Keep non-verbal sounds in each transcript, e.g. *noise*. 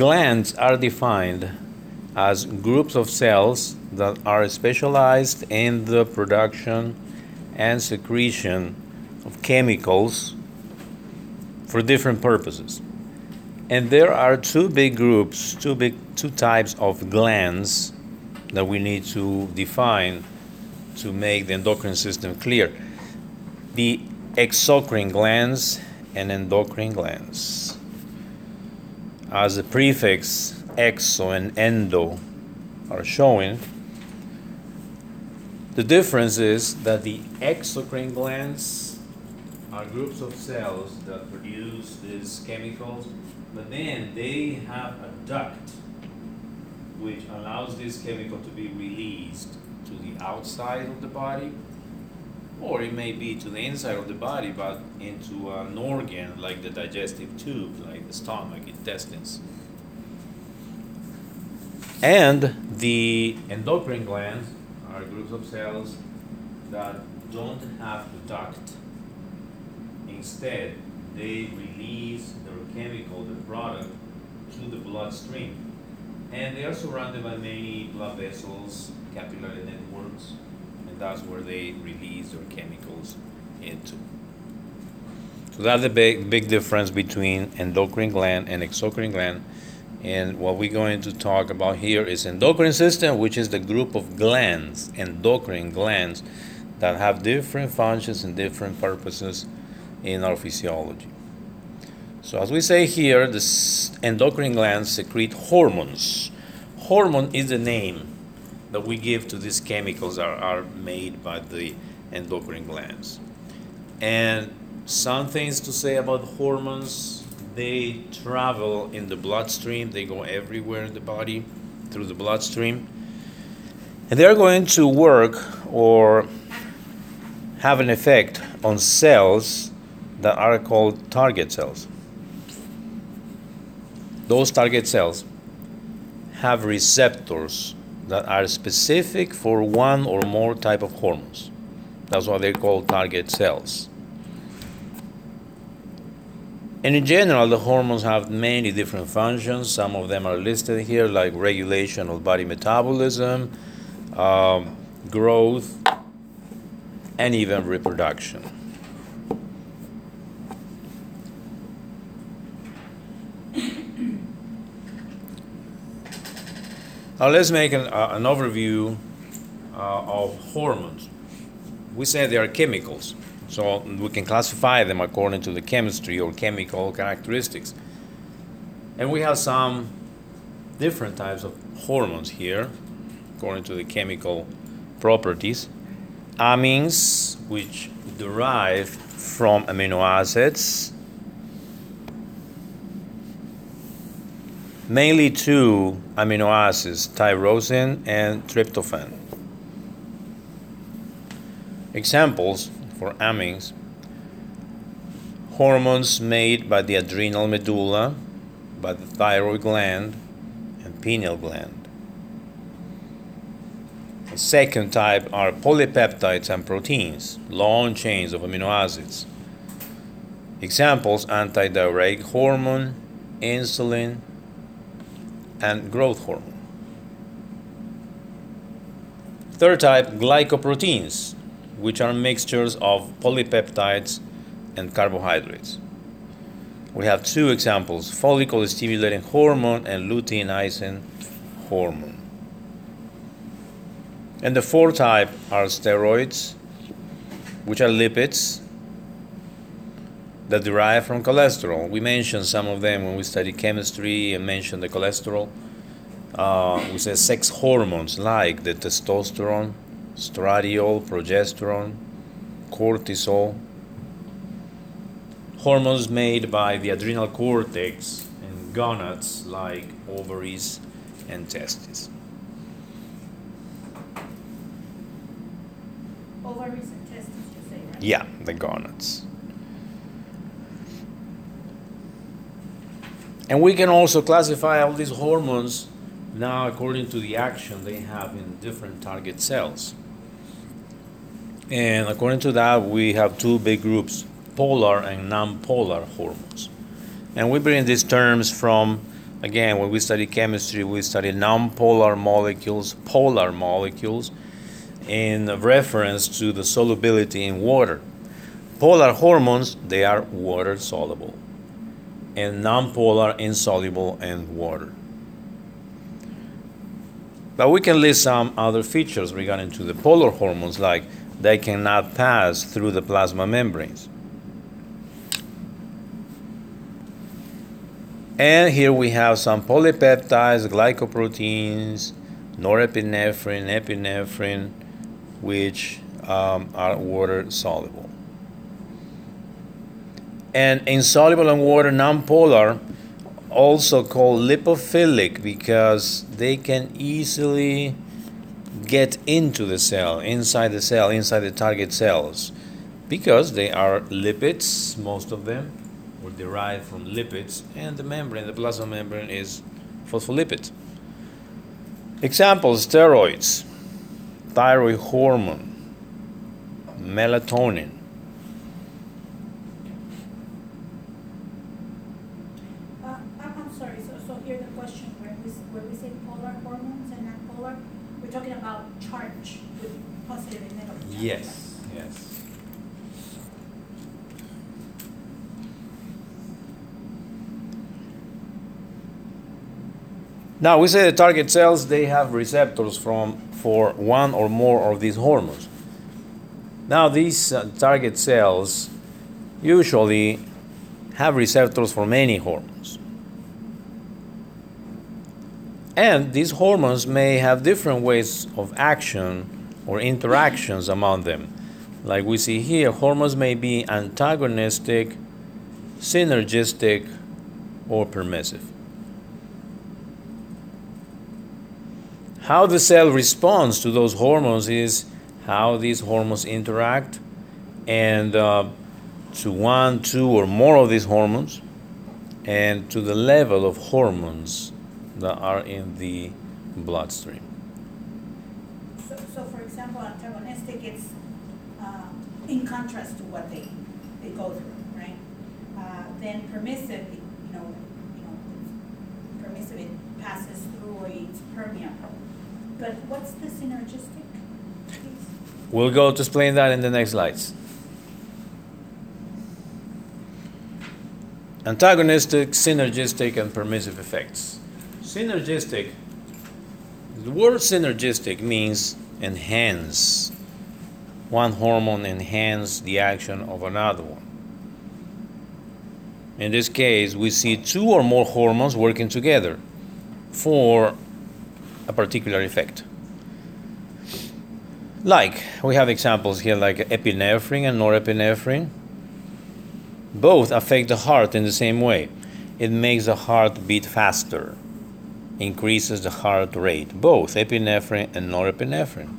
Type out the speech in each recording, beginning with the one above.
glands are defined as groups of cells that are specialized in the production and secretion of chemicals for different purposes. And there are two big groups, two big two types of glands that we need to define to make the endocrine system clear. The exocrine glands and endocrine glands. As the prefix exo and endo are showing, the difference is that the exocrine glands are groups of cells that produce these chemicals, but then they have a duct which allows this chemical to be released to the outside of the body, or it may be to the inside of the body, but into an organ like the digestive tube, like the stomach, intestines. And the endocrine glands are groups of cells that don't have the duct. Instead, they release their chemical, the product, to the bloodstream. And they are surrounded by many blood vessels, capillary networks, that's where they release their chemicals into. So that's the big, big difference between endocrine gland and exocrine gland. And what we're going to talk about here is endocrine system, which is the group of glands, endocrine glands, that have different functions and different purposes in our physiology. So, as we say here, the endocrine glands secrete hormones. Hormone is the name that we give to these chemicals that are made by the endocrine glands. And some things to say about hormones they travel in the bloodstream, they go everywhere in the body through the bloodstream. And they're going to work or have an effect on cells that are called target cells. Those target cells have receptors that are specific for one or more type of hormones. That's why they're called target cells. And in general, the hormones have many different functions. Some of them are listed here, like regulation of body metabolism, um, growth, and even reproduction. Now let's make an, uh, an overview uh, of hormones. We say they are chemicals. So we can classify them according to the chemistry or chemical characteristics. And we have some different types of hormones here, according to the chemical properties. Amines, which derive from amino acids, mainly two amino acids, tyrosine and tryptophan. Examples for amines, hormones made by the adrenal medulla, by the thyroid gland, and pineal gland. The second type are polypeptides and proteins, long chains of amino acids. Examples antidiuretic hormone, insulin, and growth hormone. Third type, glycoproteins, which are mixtures of polypeptides and carbohydrates. We have two examples follicle stimulating hormone and luteinizing hormone. And the fourth type are steroids, which are lipids that derive from cholesterol. We mentioned some of them when we studied chemistry and mentioned the cholesterol. Uh, we said sex hormones like the testosterone, estradiol, progesterone, cortisol, hormones made by the adrenal cortex and gonads like ovaries and testes. Ovaries and testes, you say, right? Yeah, the gonads. And we can also classify all these hormones now according to the action they have in different target cells. And according to that, we have two big groups polar and non polar hormones. And we bring these terms from Again, when we study chemistry, we study nonpolar molecules, polar molecules, in reference to the solubility in water. Polar hormones, they are water soluble, and nonpolar insoluble in water. But we can list some other features regarding to the polar hormones, like they cannot pass through the plasma membranes. And here we have some polypeptides, glycoproteins, norepinephrine, epinephrine, which um, are water soluble. And insoluble in water, nonpolar, also called lipophilic because they can easily get into the cell, inside the cell, inside the target cells, because they are lipids, most of them, were derived from lipids, and the membrane, the plasma membrane, is phospholipid. Examples steroids, thyroid hormone, melatonin. Uh, I'm, sorry, so, so here the question, where we, where we say polar hormones and non-polar, we're talking about charge with positive and negative. charge, Yes, yes. Now we say the target cells they have receptors from for one or more of these hormones. Now these uh, target cells usually have receptors for many hormones. And these hormones may have different ways of action or interactions among them. Like we see here, hormones may be antagonistic, synergistic, or permissive. How the cell responds to those hormones is how these hormones interact, and uh, to one, two, or more of these hormones, and to the level of hormones that are in the bloodstream. So, so for example, antagonistic, it's, uh, in contrast to what they, they go through, right? Uh, then permissive, you know, you know, permissive, it passes through, or it's permeable. But what's the synergistic piece? We'll go to explain that in the next slides. Antagonistic, synergistic, and permissive effects. Synergistic, the word synergistic means enhance. One hormone enhance the action of another one. In this case, we see two or more hormones working together for a particular effect. Like, we have examples here like epinephrine and norepinephrine. Both affect the heart in the same way. It makes the heart beat faster, increases the heart rate. Both epinephrine and norepinephrine.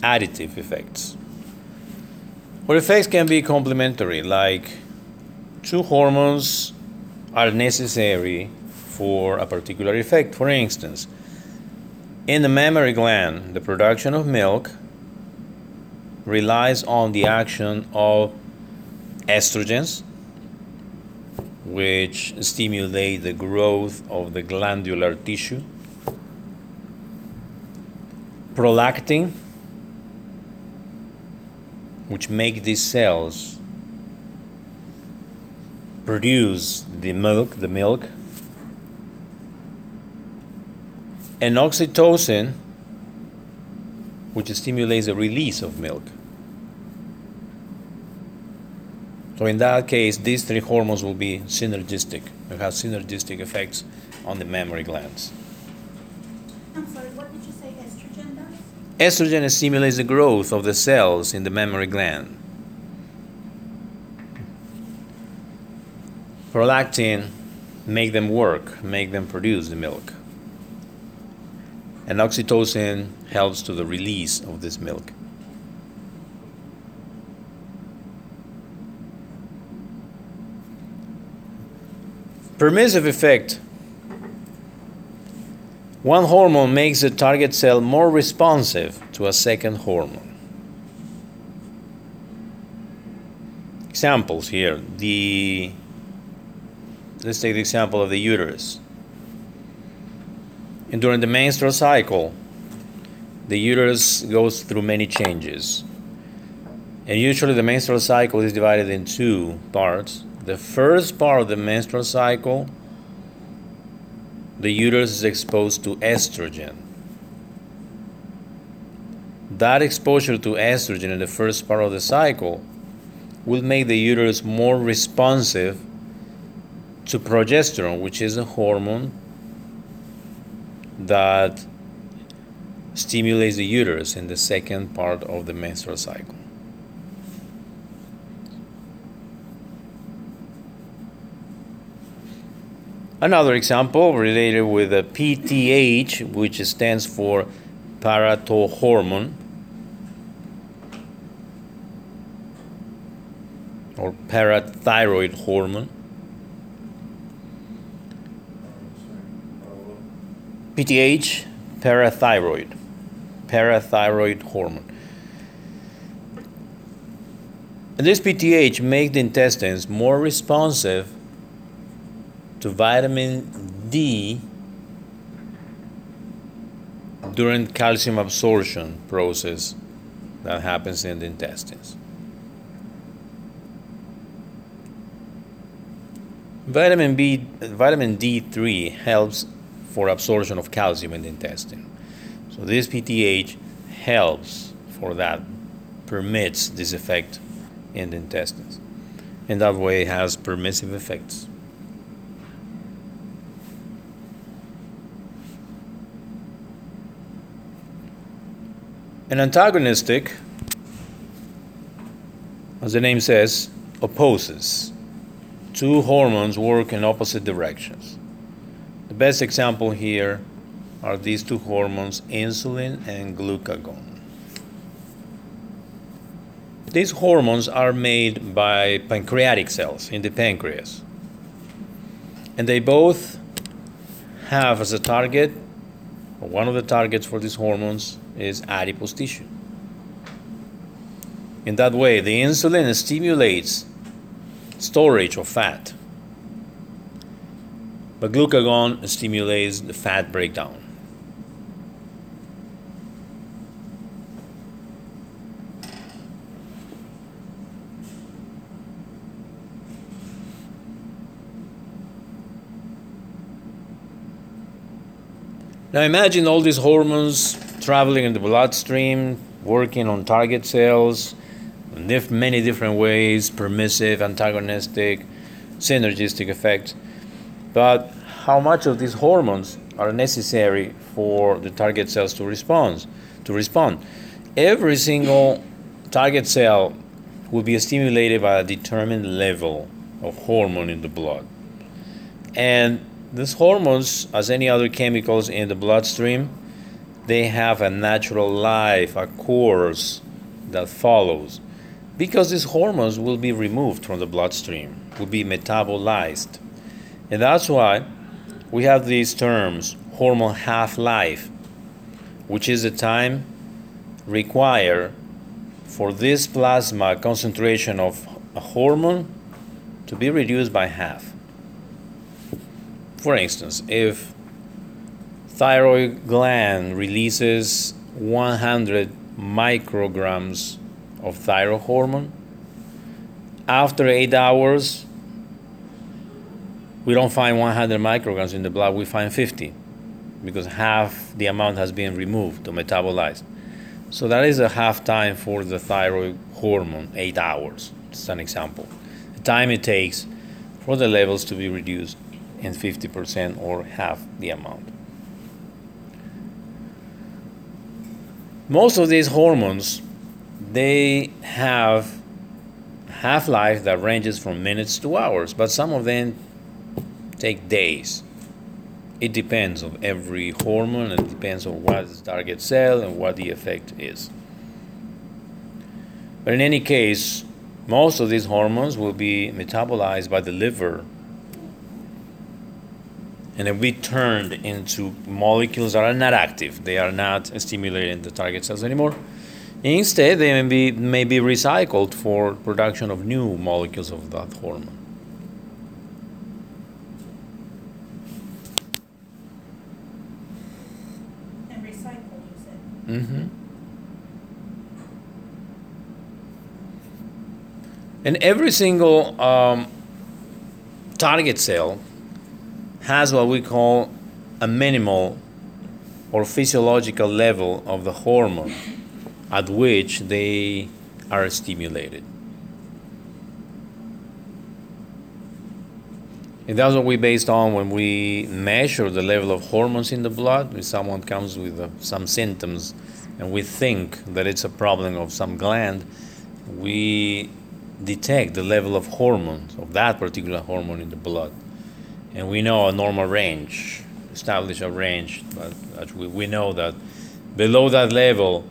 Additive effects. Or effects can be complementary, like two hormones are necessary for a particular effect. For instance, in the mammary gland, the production of milk relies on the action of estrogens, which stimulate the growth of the glandular tissue, prolactin, which make these cells produce the milk, the milk, and oxytocin, which stimulates the release of milk. So in that case, these three hormones will be synergistic. They have synergistic effects on the mammary glands. I'm sorry, what did you say estrogen does? Estrogen stimulates the growth of the cells in the mammary gland. Prolactin make them work, make them produce the milk. And oxytocin helps to the release of this milk. Permissive effect. One hormone makes the target cell more responsive to a second hormone. Examples here the let's take the example of the uterus. And during the menstrual cycle, the uterus goes through many changes. And usually the menstrual cycle is divided in two parts. The first part of the menstrual cycle, the uterus is exposed to estrogen. That exposure to estrogen in the first part of the cycle will make the uterus more responsive to progesterone, which is a hormone that stimulates the uterus in the second part of the menstrual cycle. Another example related with the PTH, which stands for parathyroid or parathyroid hormone. PTH, parathyroid, parathyroid hormone. This PTH makes the intestines more responsive to vitamin D during calcium absorption process that happens in the intestines. Vitamin B, vitamin D3 helps for absorption of calcium in the intestine. So this PTH helps for that, permits this effect in the intestines. And that way, it has permissive effects. An antagonistic, as the name says, opposes. Two hormones work in opposite directions. The best example here are these two hormones, insulin and glucagon. These hormones are made by pancreatic cells in the pancreas. And they both have as a target, or one of the targets for these hormones, is adipose tissue. In that way, the insulin stimulates storage of fat, but glucagon stimulates the fat breakdown. Now imagine all these hormones traveling in the bloodstream, working on target cells in many different ways permissive, antagonistic, synergistic effects. But how much of these hormones are necessary for the target cells to respond? To respond, every single target cell will be stimulated by a determined level of hormone in the blood. And these hormones, as any other chemicals in the bloodstream, they have a natural life, a course that follows. Because these hormones will be removed from the bloodstream, will be metabolized. And that's why we have these terms hormone half life, which is the time required for this plasma concentration of a hormone to be reduced by half. For instance, if thyroid gland releases 100 micrograms of thyroid hormone. After eight hours, we don't find 100 micrograms in the blood, we find 50 because half the amount has been removed or metabolized. So that is a half time for the thyroid hormone, eight hours. It's an example. The time it takes for the levels to be reduced in 50% or half the amount. Most of these hormones they have half-life that ranges from minutes to hours but some of them take days. It depends on every hormone it depends on what the target cell and what the effect is. But in any case most of these hormones will be metabolized by the liver and then we turned into molecules that are not active. They are not stimulating the target cells anymore. Instead, they may be, may be recycled for production of new molecules of that hormone. And recycled, you said? Mm-hmm. And every single um, target cell has what we call a minimal or physiological level of the hormone at which they are stimulated. And that's what we based on when we measure the level of hormones in the blood. If someone comes with uh, some symptoms and we think that it's a problem of some gland, we detect the level of hormones, of that particular hormone in the blood. And we know a normal range, establish a range, but we, we know that below that level,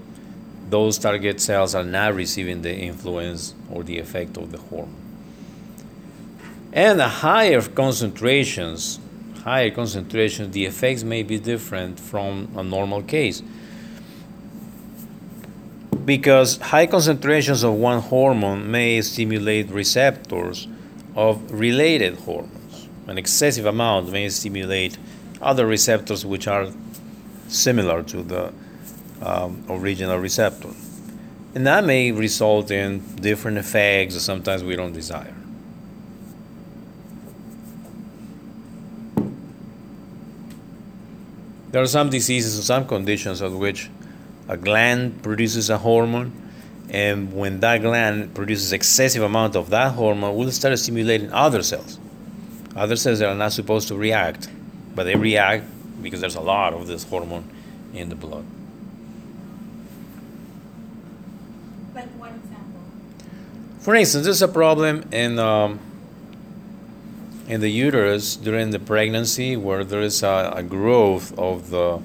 those target cells are not receiving the influence or the effect of the hormone. And the higher concentrations, higher concentrations, the effects may be different from a normal case. Because high concentrations of one hormone may stimulate receptors of related hormones. An excessive amount may stimulate other receptors which are similar to the um, original receptor. And that may result in different effects that sometimes we don't desire. There are some diseases or some conditions at which a gland produces a hormone, and when that gland produces excessive amount of that hormone, will start stimulating other cells. Other cells that are not supposed to react, but they react because there's a lot of this hormone in the blood. Like one example. For instance, there's a problem in um, in the uterus during the pregnancy where there is a, a growth of the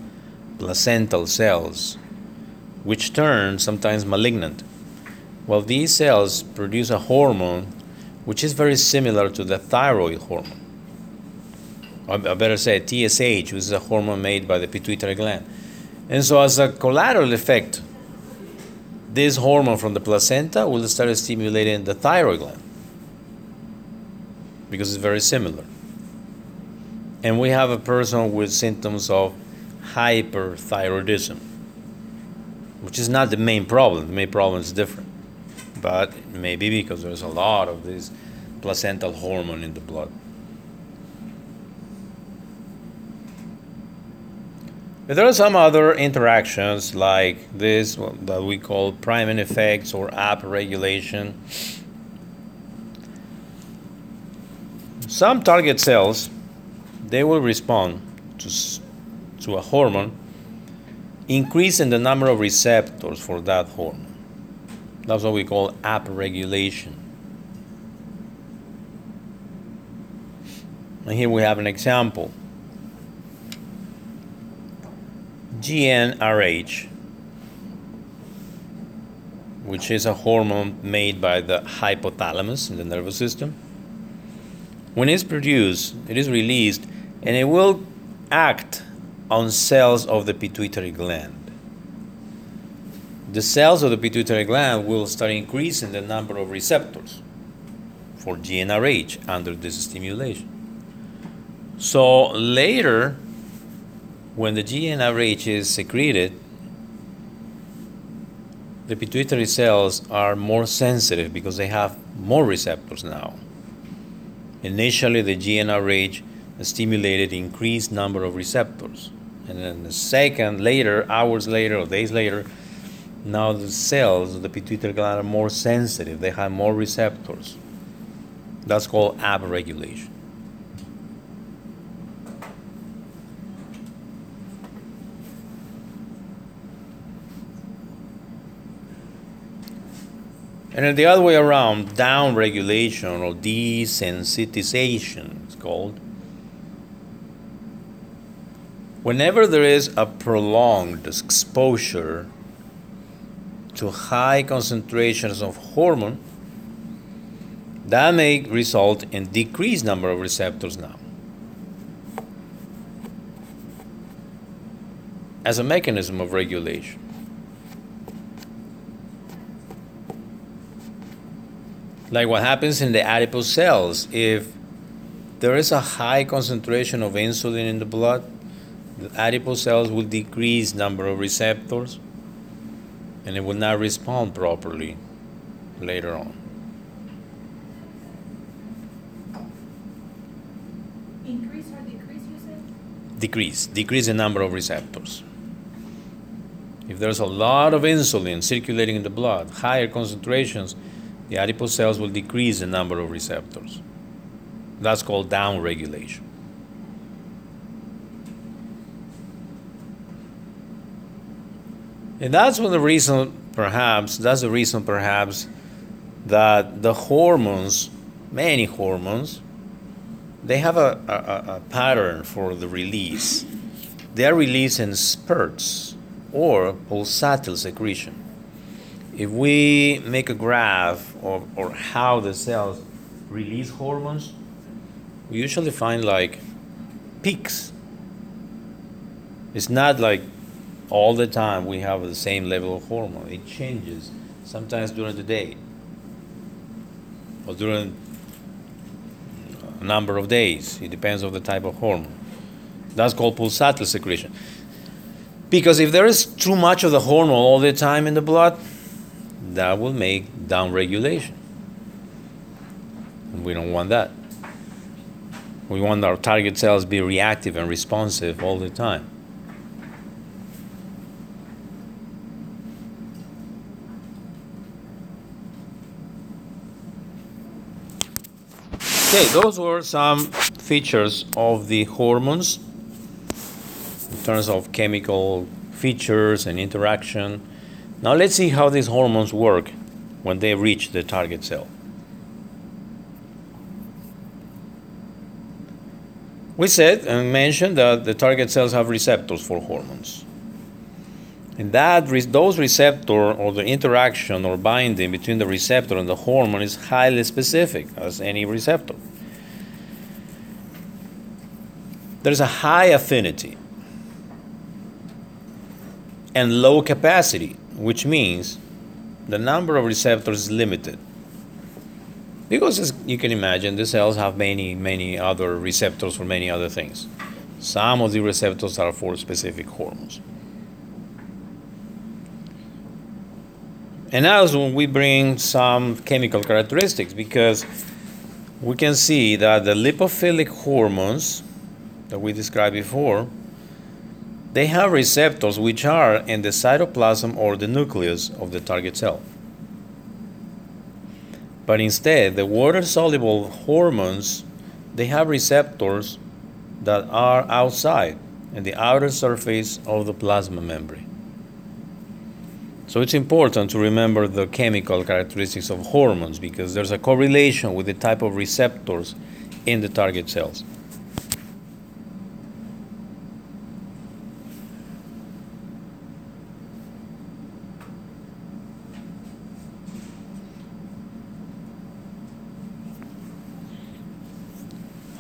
placental cells, which turn sometimes malignant. Well, these cells produce a hormone which is very similar to the thyroid hormone. I better say TSH, which is a hormone made by the pituitary gland. And so, as a collateral effect, this hormone from the placenta will start stimulating the thyroid gland because it's very similar. And we have a person with symptoms of hyperthyroidism, which is not the main problem. The main problem is different. But maybe because there's a lot of this placental hormone in the blood. But there are some other interactions like this that we call priming effects or upregulation Some target cells, they will respond to, to a hormone, increasing the number of receptors for that hormone. That's what we call upregulation. And here we have an example. GnRH, which is a hormone made by the hypothalamus in the nervous system when it's produced, it is released and it will act on cells of the pituitary gland. The cells of the pituitary gland will start increasing the number of receptors for GnRH under this stimulation. So later, when the GnRH is secreted, the pituitary cells are more sensitive because they have more receptors now. Initially, the GnRH stimulated increased number of receptors. And then the second, later, hours later or days later, now the cells of the pituitary gland are more sensitive. They have more receptors. That's called upregulation. And then the other way around, down regulation or desensitization, it's called. Whenever there is a prolonged exposure to high concentrations of hormone, that may result in decreased number of receptors now. As a mechanism of regulation. like what happens in the adipose cells. If there is a high concentration of insulin in the blood, the adipose cells will decrease number of receptors and it will not respond properly later on. Increase or decrease, you said? Decrease, decrease the number of receptors. If there's a lot of insulin circulating in the blood, higher concentrations, the adipose cells will decrease the number of receptors. That's called downregulation. And that's one of the reason, perhaps, that's the reason, perhaps, that the hormones, many hormones, they have a, a, a pattern for the release. They are released in spurts or pulsatile secretion. If we make a graph of or how the cells release hormones, we usually find like peaks. It's not like all the time we have the same level of hormone. It changes sometimes during the day or during a number of days. It depends on the type of hormone. That's called pulsatile secretion. Because if there is too much of the hormone all the time in the blood, that will make downregulation. And we don't want that. We want our target cells to be reactive and responsive all the time. Okay, those were some features of the hormones in terms of chemical features and interaction. Now let's see how these hormones work when they reach the target cell. We said and mentioned that the target cells have receptors for hormones. And that those receptor or the interaction or binding between the receptor and the hormone is highly specific as any receptor. There's a high affinity and low capacity, which means the number of receptors is limited. Because as you can imagine, the cells have many, many other receptors for many other things. Some of the receptors are for specific hormones. And now when we bring some chemical characteristics because we can see that the lipophilic hormones that we described before they have receptors which are in the cytoplasm or the nucleus of the target cell. But instead, the water soluble hormones they have receptors that are outside in the outer surface of the plasma membrane. So it's important to remember the chemical characteristics of hormones because there's a correlation with the type of receptors in the target cells.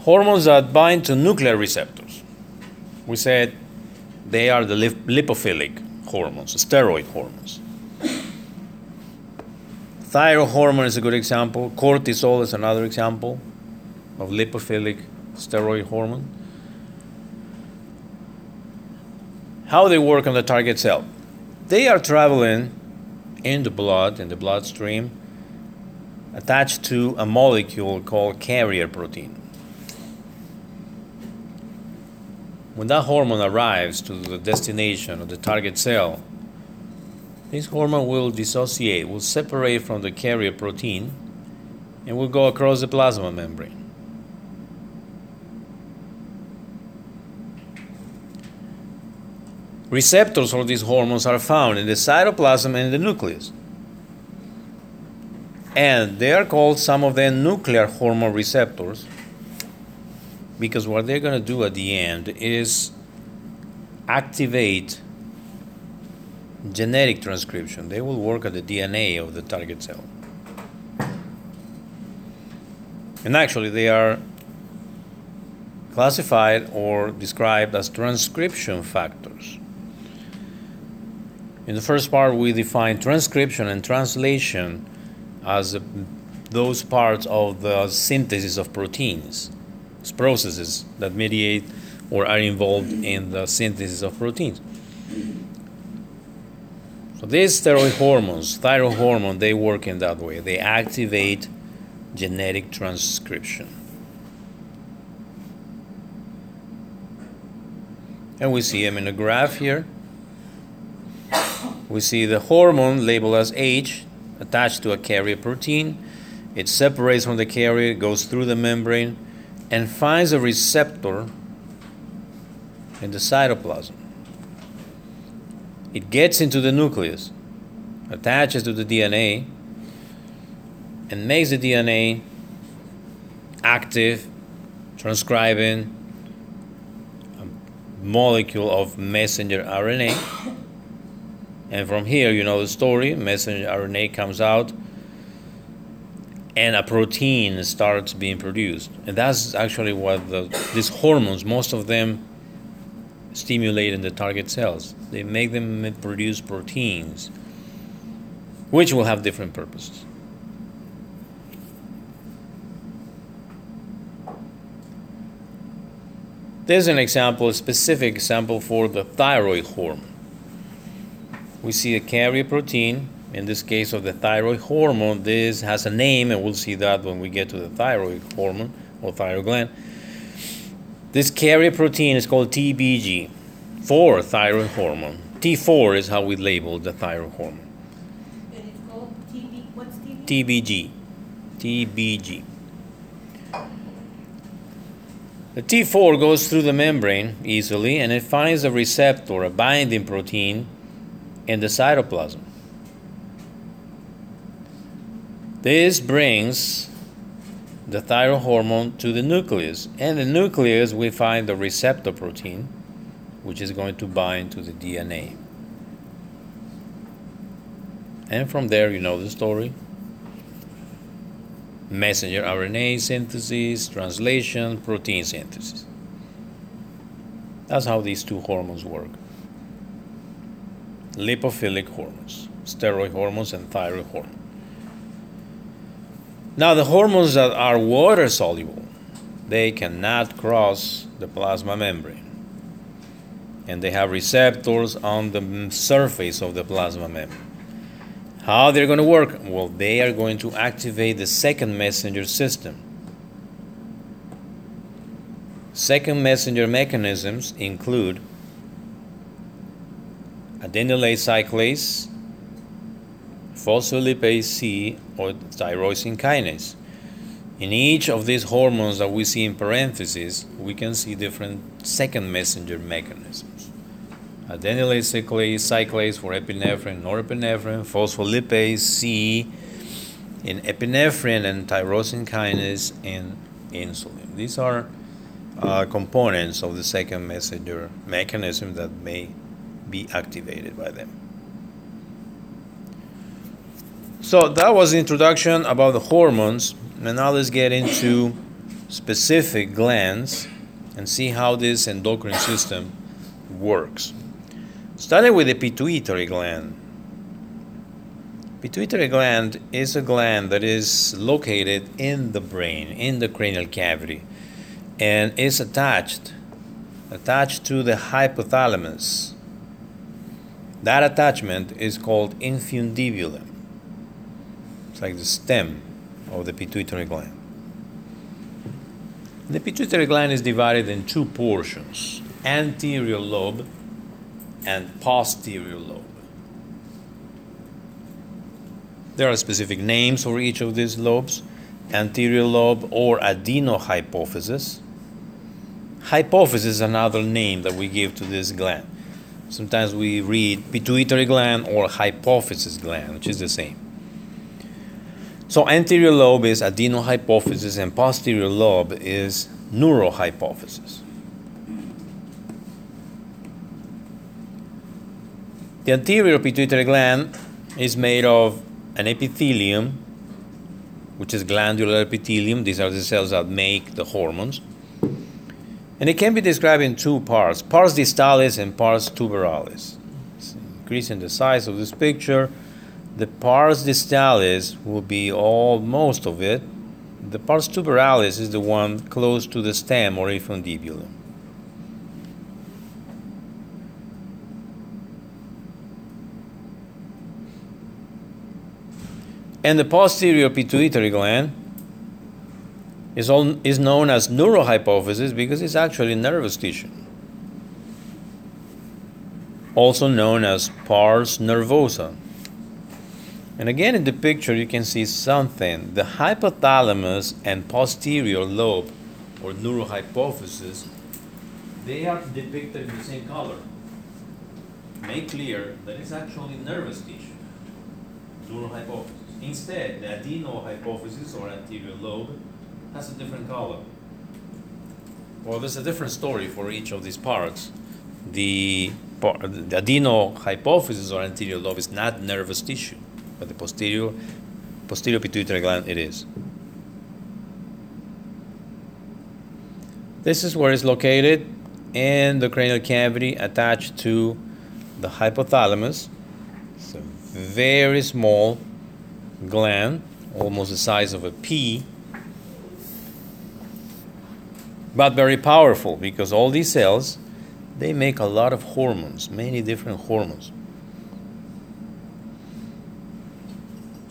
Hormones that bind to nuclear receptors. We said they are the lipophilic hormones, steroid hormones. Thyroid hormone is a good example. Cortisol is another example of lipophilic steroid hormone. How they work on the target cell? They are traveling in the blood, in the bloodstream, attached to a molecule called carrier protein. When that hormone arrives to the destination of the target cell, this hormone will dissociate, will separate from the carrier protein, and will go across the plasma membrane. Receptors for these hormones are found in the cytoplasm and the nucleus. And they are called some of them nuclear hormone receptors because what they're going to do at the end is activate genetic transcription. They will work at the DNA of the target cell. And actually, they are classified or described as transcription factors. In the first part, we define transcription and translation as those parts of the synthesis of proteins processes that mediate or are involved in the synthesis of proteins. So these steroid hormones, thyroid hormone, they work in that way. They activate genetic transcription. And we see them in the graph here. We see the hormone labeled as H attached to a carrier protein. It separates from the carrier, goes through the membrane, and finds a receptor in the cytoplasm. It gets into the nucleus, attaches to the DNA, and makes the DNA active, transcribing a molecule of messenger RNA. *coughs* And from here, you know the story messenger RNA comes out, and a protein starts being produced. And that's actually what the, these hormones, most of them, stimulate in the target cells. They make them produce proteins, which will have different purposes. There's an example, a specific example for the thyroid hormone. We see a carrier protein, in this case of the thyroid hormone. This has a name, and we'll see that when we get to the thyroid hormone or thyroid gland. This carrier protein is called TBG for thyroid hormone. T4 is how we label the thyroid hormone. And it's called TB, what's TB? TBG. TBG. The T4 goes through the membrane easily and it finds a receptor, a binding protein, in the cytoplasm. This brings the thyroid hormone to the nucleus. And in the nucleus, we find the receptor protein, which is going to bind to the DNA. And from there, you know the story messenger RNA synthesis, translation, protein synthesis. That's how these two hormones work lipophilic hormones, steroid hormones, and thyroid hormone. Now, the hormones that are water soluble, they cannot cross the plasma membrane. And they have receptors on the surface of the plasma membrane. How they're going to work? Well, they are going to activate the second messenger system. Second messenger mechanisms include adenylate cyclase, phospholipase C, or tyrosine kinase. In each of these hormones that we see in parentheses, we can see different second messenger mechanisms. Adenylate cyclase, cyclase for epinephrine, norepinephrine, phospholipase C in epinephrine and tyrosine kinase in insulin. These are uh, components of the second messenger mechanism that may be activated by them. So that was the introduction about the hormones, and now let's get into specific glands and see how this endocrine system works. Starting with the pituitary gland. Pituitary gland is a gland that is located in the brain, in the cranial cavity, and is attached attached to the hypothalamus that attachment is called infundibulum. It's like the stem of the pituitary gland. The pituitary gland is divided in two portions anterior lobe and posterior lobe. There are specific names for each of these lobes anterior lobe or adenohypophysis. Hypophysis is another name that we give to this gland. Sometimes we read pituitary gland or hypophysis gland, which is the same. So anterior lobe is adenohypophysis and posterior lobe is neurohypophysis. The anterior pituitary gland is made of an epithelium, which is glandular epithelium. These are the cells that make the hormones and it can be described in two parts pars distalis and pars tuberalis. It's increasing the size of this picture. The pars distalis will be all most of it. The pars tuberalis is the one close to the stem or infundibulum. And the posterior pituitary gland is, all, is known as neurohypophysis because it's actually nervous tissue. Also known as pars nervosa. And again, in the picture, you can see something. The hypothalamus and posterior lobe, or neurohypophysis, they are depicted in the same color. Make clear that it's actually nervous tissue, neurohypophysis. Instead, the adenohypophysis or anterior lobe has a different color. Well, there's a different story for each of these parts. The, the adenohypophysis or anterior lobe is not nervous tissue, but the posterior, posterior pituitary gland it is. This is where it's located in the cranial cavity attached to the hypothalamus. It's a very small gland, almost the size of a pea, but very powerful because all these cells they make a lot of hormones, many different hormones.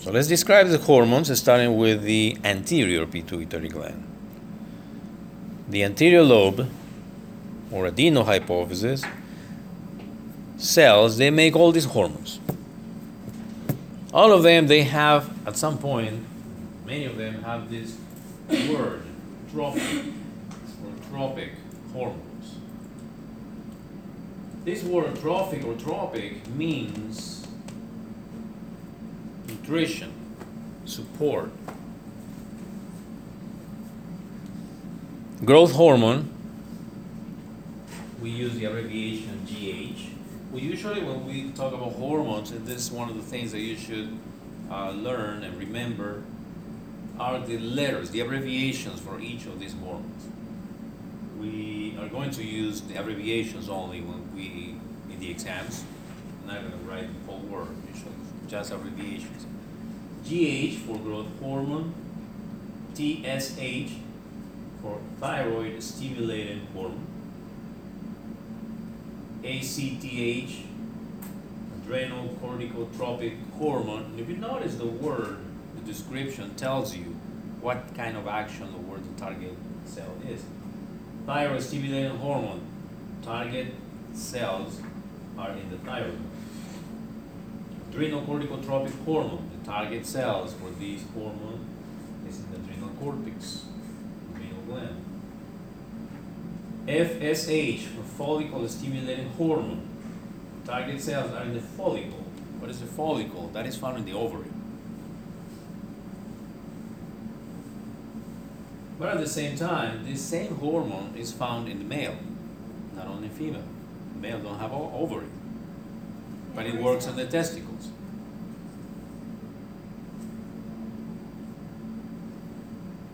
So let's describe the hormones starting with the anterior pituitary gland. The anterior lobe or adenohypophysis cells they make all these hormones all of them they have at some point many of them have this word trophic or tropic hormones this word trophic or tropic means nutrition support growth hormone we use the abbreviation gh well, usually when we talk about hormones, and this is one of the things that you should uh, learn and remember, are the letters, the abbreviations for each of these hormones. We are going to use the abbreviations only when we in the exams. I'm not going to write the whole word, usually just abbreviations. GH for growth hormone, TSH for thyroid stimulating hormone ACTH, adrenal corticotropic hormone. And if you notice the word, the description tells you what kind of action the word the target cell is. Thyroid stimulating hormone, target cells are in the thyroid. Adrenal corticotropic hormone, the target cells for this hormone is in the adrenal cortex, adrenal gland. FSH, for follicle stimulating hormone. Target cells are in the follicle. What is the follicle? That is found in the ovary. But at the same time, this same hormone is found in the male, not only female. Male don't have ovary, but it works on the testicles.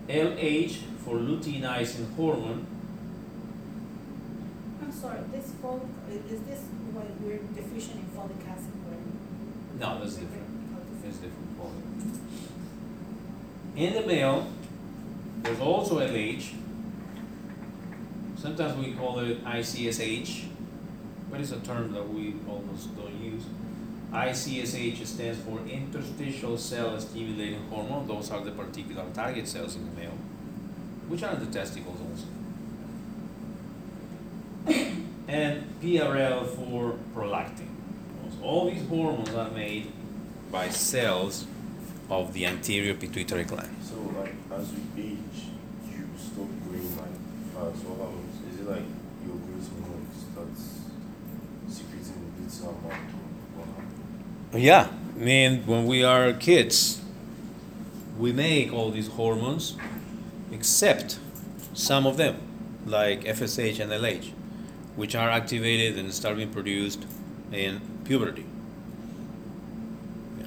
LH for luteinizing hormone I'm sorry, this folic, uh, is this why we're deficient in folic acid? No, that's different. That's different folic. In the male, there's also LH. Sometimes we call it ICSH, but it's a term that we almost don't use. ICSH stands for interstitial cell stimulating hormone. Those are the particular target cells in the male, which are the testicles also *coughs* and PRL for prolactin. All these hormones are made by cells of the anterior pituitary gland. So, like, as you age, you stop growing like what happens? Is it like your growth hormone starts amount? Yeah, I mean, when we are kids, we make all these hormones, except some of them, like FSH and LH which are activated and start being produced in puberty.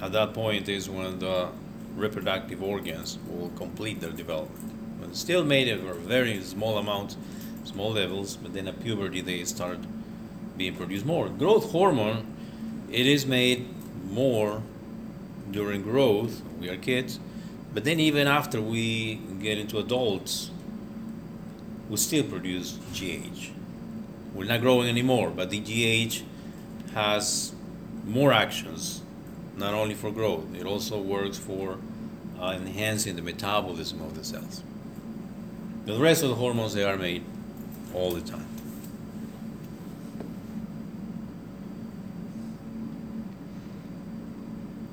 At that point is when the reproductive organs will complete their development. But still made of very small amounts, small levels, but then at puberty they start being produced more. Growth hormone, it is made more during growth. We are kids, but then even after we get into adults, we still produce GH we're not growing anymore, but the GH has more actions not only for growth, it also works for uh, enhancing the metabolism of the cells. The rest of the hormones they are made all the time.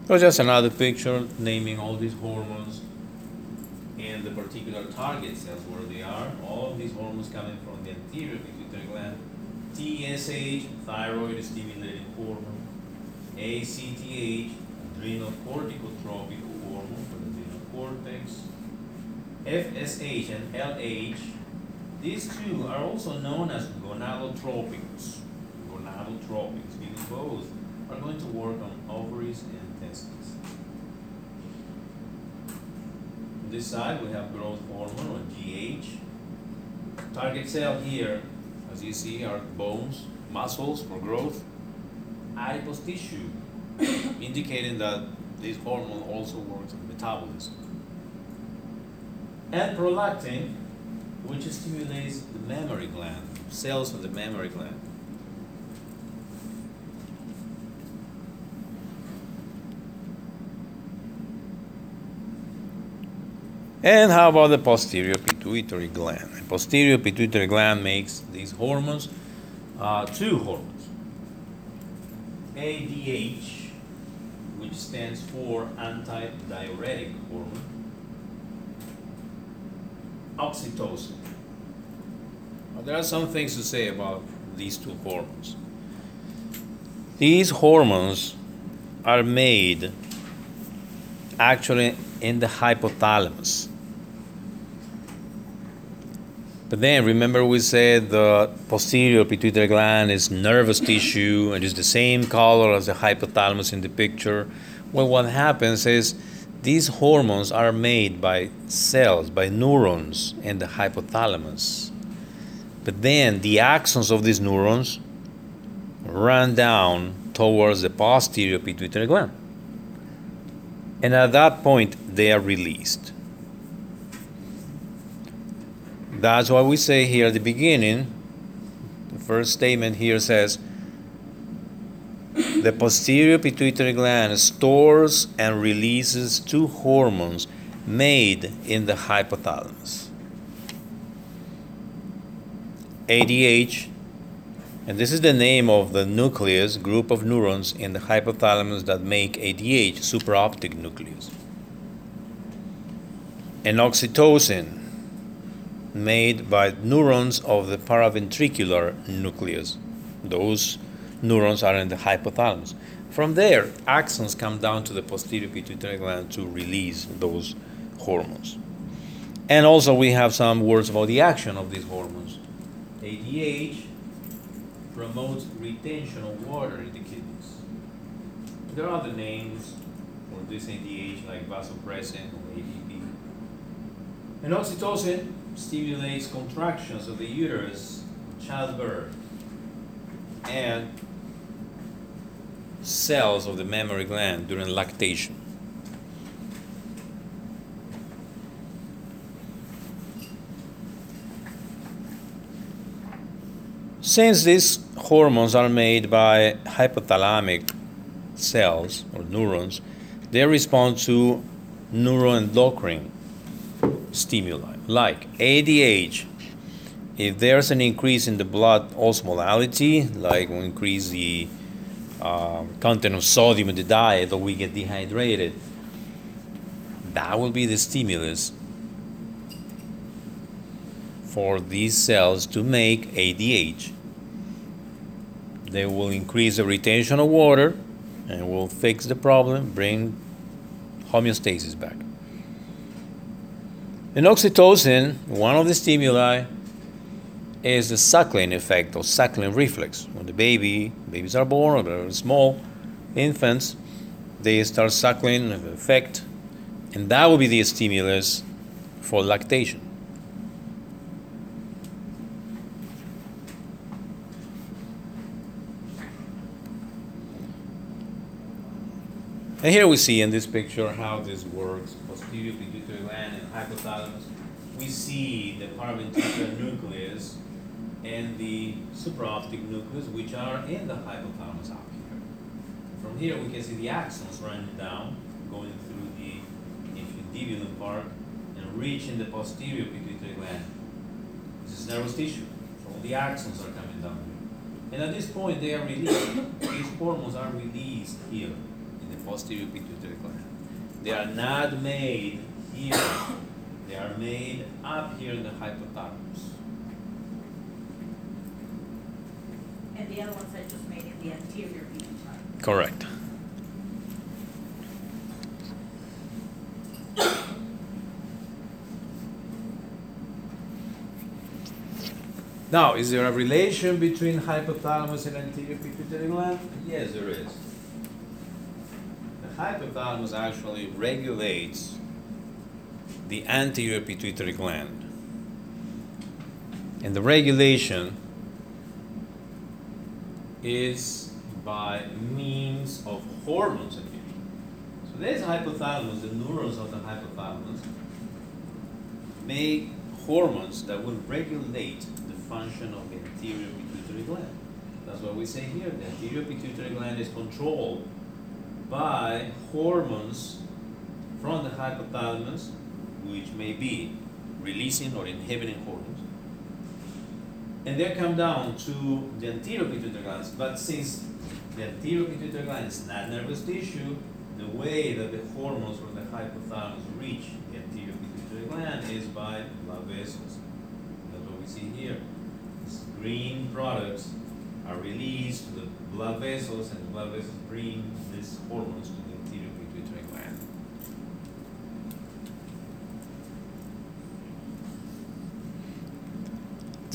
So just another picture naming all these hormones and the particular target cells where they are. All these hormones coming from the anterior pituitary gland. TSH, thyroid stimulating hormone. ACTH, adrenal corticotropic hormone for the adrenal cortex. FSH and LH, these two are also known as gonadotropins. Gonadotropins, because both are going to work on ovaries and testes. On this side, we have growth hormone or GH. Target cell here, as you see, are bones, muscles for growth, adipose tissue, *coughs* indicating that this hormone also works in metabolism. And prolactin, which stimulates the mammary gland, cells of the mammary gland. And how about the posterior pituitary gland? The posterior pituitary gland makes these hormones, uh, two hormones. ADH, which stands for antidiuretic hormone, oxytocin. There are some things to say about these two hormones. These hormones are made actually in the hypothalamus. But then remember we said the posterior pituitary gland is nervous tissue and is the same color as the hypothalamus in the picture. Well, what happens is these hormones are made by cells, by neurons in the hypothalamus. But then the axons of these neurons run down towards the posterior pituitary gland. And at that point, they are released. That's why we say here at the beginning, the first statement here says, the posterior pituitary gland stores and releases two hormones made in the hypothalamus. ADH, and this is the name of the nucleus, group of neurons in the hypothalamus that make ADH, supraoptic nucleus. And oxytocin, made by neurons of the paraventricular nucleus. Those neurons are in the hypothalamus. From there, axons come down to the posterior pituitary gland to release those hormones. And also, we have some words about the action of these hormones. ADH promotes retention of water in the kidneys. There are other names for this ADH like vasopressin or AVP. And oxytocin stimulates contractions of the uterus, childbirth, and cells of the mammary gland during lactation. Since these hormones are made by hypothalamic cells or neurons, they respond to neuroendocrine stimuli like ADH. If there's an increase in the blood osmolality, like we increase the uh, content of sodium in the diet or we get dehydrated, that will be the stimulus for these cells to make ADH. They will increase the retention of water and will fix the problem, bring homeostasis back. In oxytocin, one of the stimuli is the suckling effect or suckling reflex. When the baby, babies are born or they're small infants, they start suckling effect, and that will be the stimulus for lactation. And here we see in this picture how this works. Posterior pituitary gland and hypothalamus. We see the paraventricular nucleus and the supraoptic nucleus, which are in the hypothalamus up here. From From here, we can see the axons running down, going through the infundibulum part and reaching the posterior pituitary gland. This is nervous tissue, so all the axons are coming down here. And at this point, they are released. These hormones are released here in the posterior pituitary gland. They are not made here. They are made up here in the hypothalamus. And the other ones I just made in the anterior pituitary. Correct. Now, is there a relation between hypothalamus and anterior pituitary gland? Yes, there is. The hypothalamus actually regulates the anterior pituitary gland. And the regulation is by means of hormones. So there's hypothalamus, the neurons of the hypothalamus make hormones that will regulate the function of the anterior pituitary gland. That's what we say here. The anterior pituitary gland is controlled by hormones from the hypothalamus, which may be releasing or inhibiting hormones. And they come down to the anterior pituitary glands. But since the anterior pituitary gland is not nervous tissue, the way that the hormones from the hypothalamus reach the anterior pituitary gland is by blood vessels. That's what we see here. These green products are released to the blood vessels, and the blood vessels bring these hormones to the anterior pituitary gland.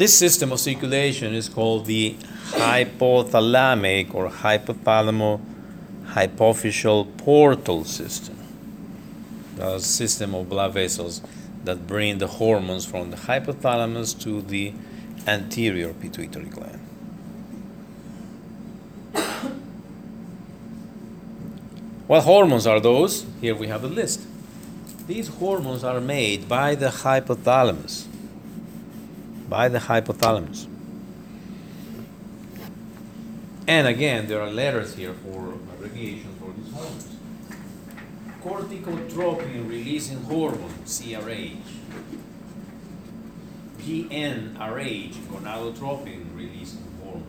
This system of circulation is called the hypothalamic or hypothalamo hypophyseal portal system. The system of blood vessels that bring the hormones from the hypothalamus to the anterior pituitary gland. What hormones are those? Here we have a list. These hormones are made by the hypothalamus by the hypothalamus. And again, there are letters here for abbreviation for these hormones. Corticotropin releasing hormone, CRH. GnRH, gonadotropin releasing hormone.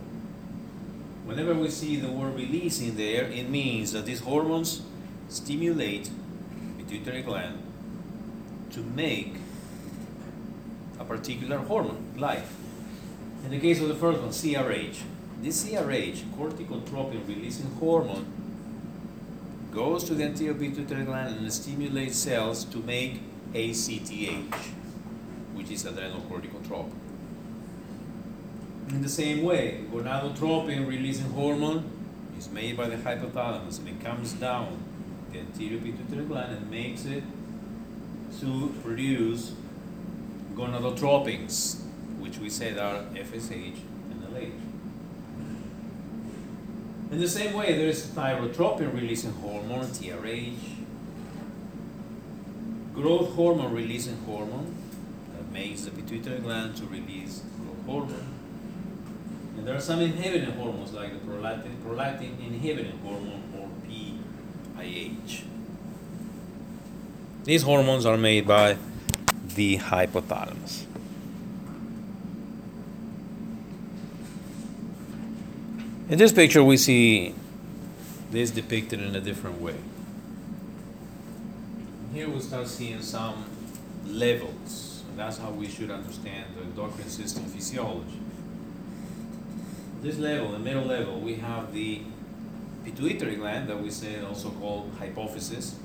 Whenever we see the word releasing there, it means that these hormones stimulate pituitary gland to make particular hormone, like in the case of the first one, CRH. This CRH, corticotropin releasing hormone, goes to the anterior pituitary gland and stimulates cells to make ACTH, which is adrenocorticotropin. In the same way, gonadotropin releasing hormone is made by the hypothalamus and it comes down the anterior pituitary gland and makes it to produce gonadotropins, which we said are FSH and LH. In the same way, there is thyrotropin releasing hormone, TRH, growth hormone releasing hormone that makes the pituitary gland to release growth hormone. And there are some inhibiting hormones like the prolactin, prolactin inhibiting hormone or PIH. These hormones are made by the hypothalamus. In this picture, we see this depicted in a different way. Here we start seeing some levels. And that's how we should understand the endocrine system physiology. This level, the middle level, we have the pituitary gland that we say also called hypophysis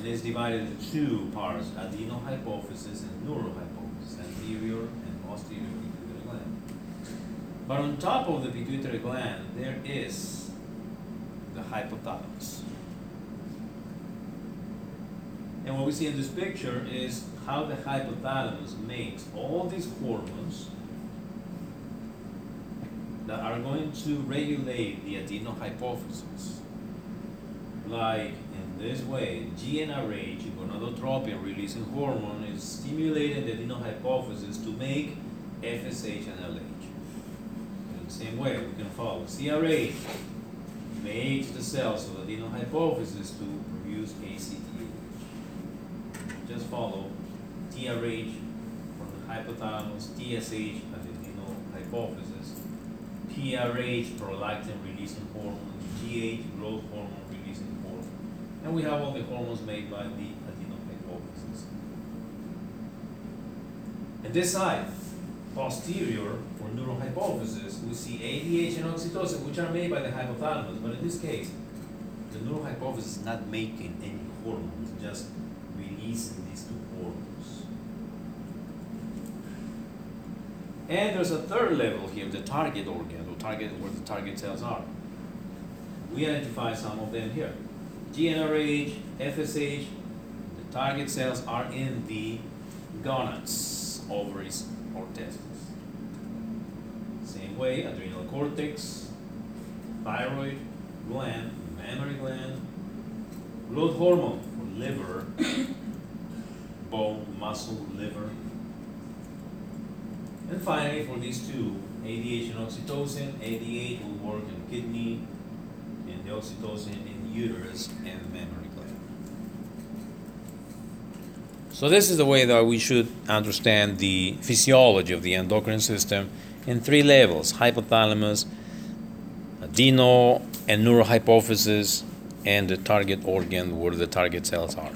and is divided into two parts, adenohypophysis and neurohypophysis, anterior and posterior pituitary gland. But on top of the pituitary gland, there is the hypothalamus. And what we see in this picture is how the hypothalamus makes all these hormones that are going to regulate the adenohypophysis. Like this way, GnRH, gonadotropin releasing hormone, is stimulating the adenohypophysis to make FSH and LH. In the same way, we can follow CRH, makes the cells of the adenohypophysis to produce ACTH. Just follow TRH from the hypothalamus, TSH adenohypophysis, PRH prolactin releasing hormone, GH growth hormone, and we have all the hormones made by the adenohypophysis. And this side, posterior for neurohypophysis, we see ADH and oxytocin, which are made by the hypothalamus, but in this case, the neurohypophysis is not making any hormones, just releasing these two hormones. And there's a third level here, the target organ, or target where the target cells are. We identify some of them here. GnRH, FSH, the target cells are in the gonads, ovaries, or testes. Same way, adrenal cortex, thyroid gland, mammary gland, growth hormone for liver, *coughs* bone, muscle, liver. And finally, for these two, ADH and oxytocin, ADH will work in kidney, and the oxytocin in uterus and mammary gland. So this is the way that we should understand the physiology of the endocrine system in three levels: hypothalamus, adeno and neurohypophysis, and the target organ where the target cells are.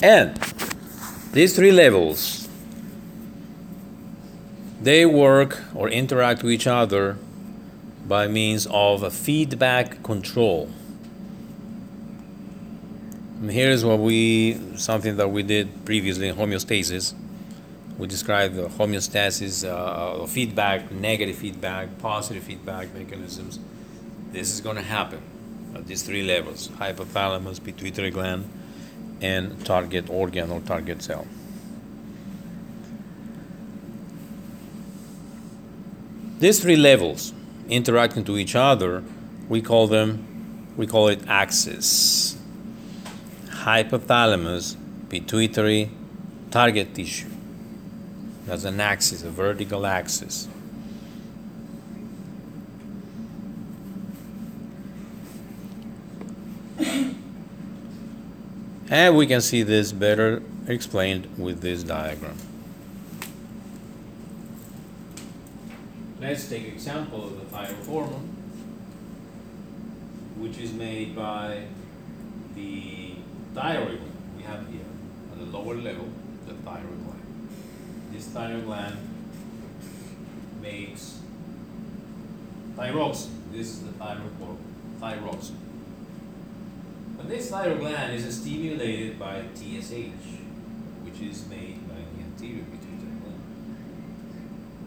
And these three levels they work or interact with each other by means of a feedback control. And here is what we something that we did previously in homeostasis. We described the homeostasis, uh, feedback, negative feedback, positive feedback mechanisms. This is going to happen at these three levels: hypothalamus, pituitary gland, and target organ or target cell. These three levels interacting to each other, we call them, we call it axis. Hypothalamus, pituitary, target tissue. That's an axis, a vertical axis. And we can see this better explained with this diagram. Let's take an example of the thyroid hormone, which is made by the thyroid we have here at the lower level, the thyroid gland. This thyroid gland makes thyroxine. This is the thyroid hormone, thyroxine. But this thyroid gland is stimulated by TSH, which is made by the anterior pituitary.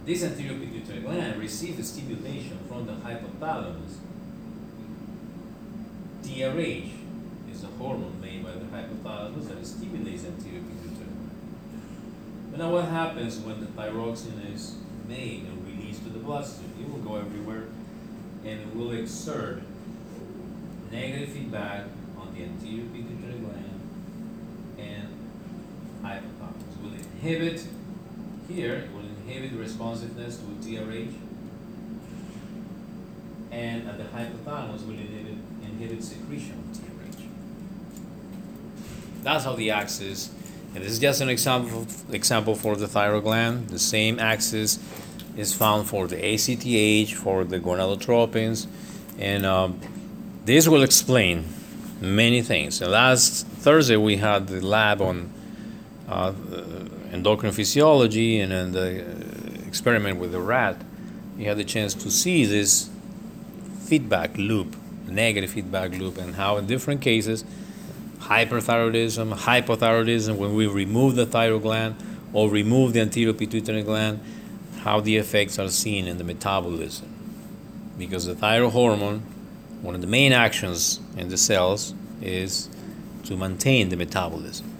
This anterior pituitary gland receives stimulation from the hypothalamus. TRH is a hormone made by the hypothalamus that stimulates anterior pituitary gland. But now what happens when the thyroxine is made and released to the bloodstream? It will go everywhere and it will exert negative feedback on the anterior pituitary gland and hypothalamus. It will inhibit here, inhibit responsiveness to TRH, and at the hypothalamus will inhibit, inhibit secretion of TRH. That's how the axis, and this is just an example example for the thyroid gland. The same axis is found for the ACTH, for the gonadotropins, and um, this will explain many things. And last Thursday we had the lab on uh, endocrine physiology and then the uh, experiment with the rat. You had the chance to see this feedback loop, negative feedback loop, and how in different cases, hyperthyroidism, hypothyroidism, when we remove the thyroid gland or remove the anterior pituitary gland, how the effects are seen in the metabolism. Because the thyroid hormone, one of the main actions in the cells is to maintain the metabolism.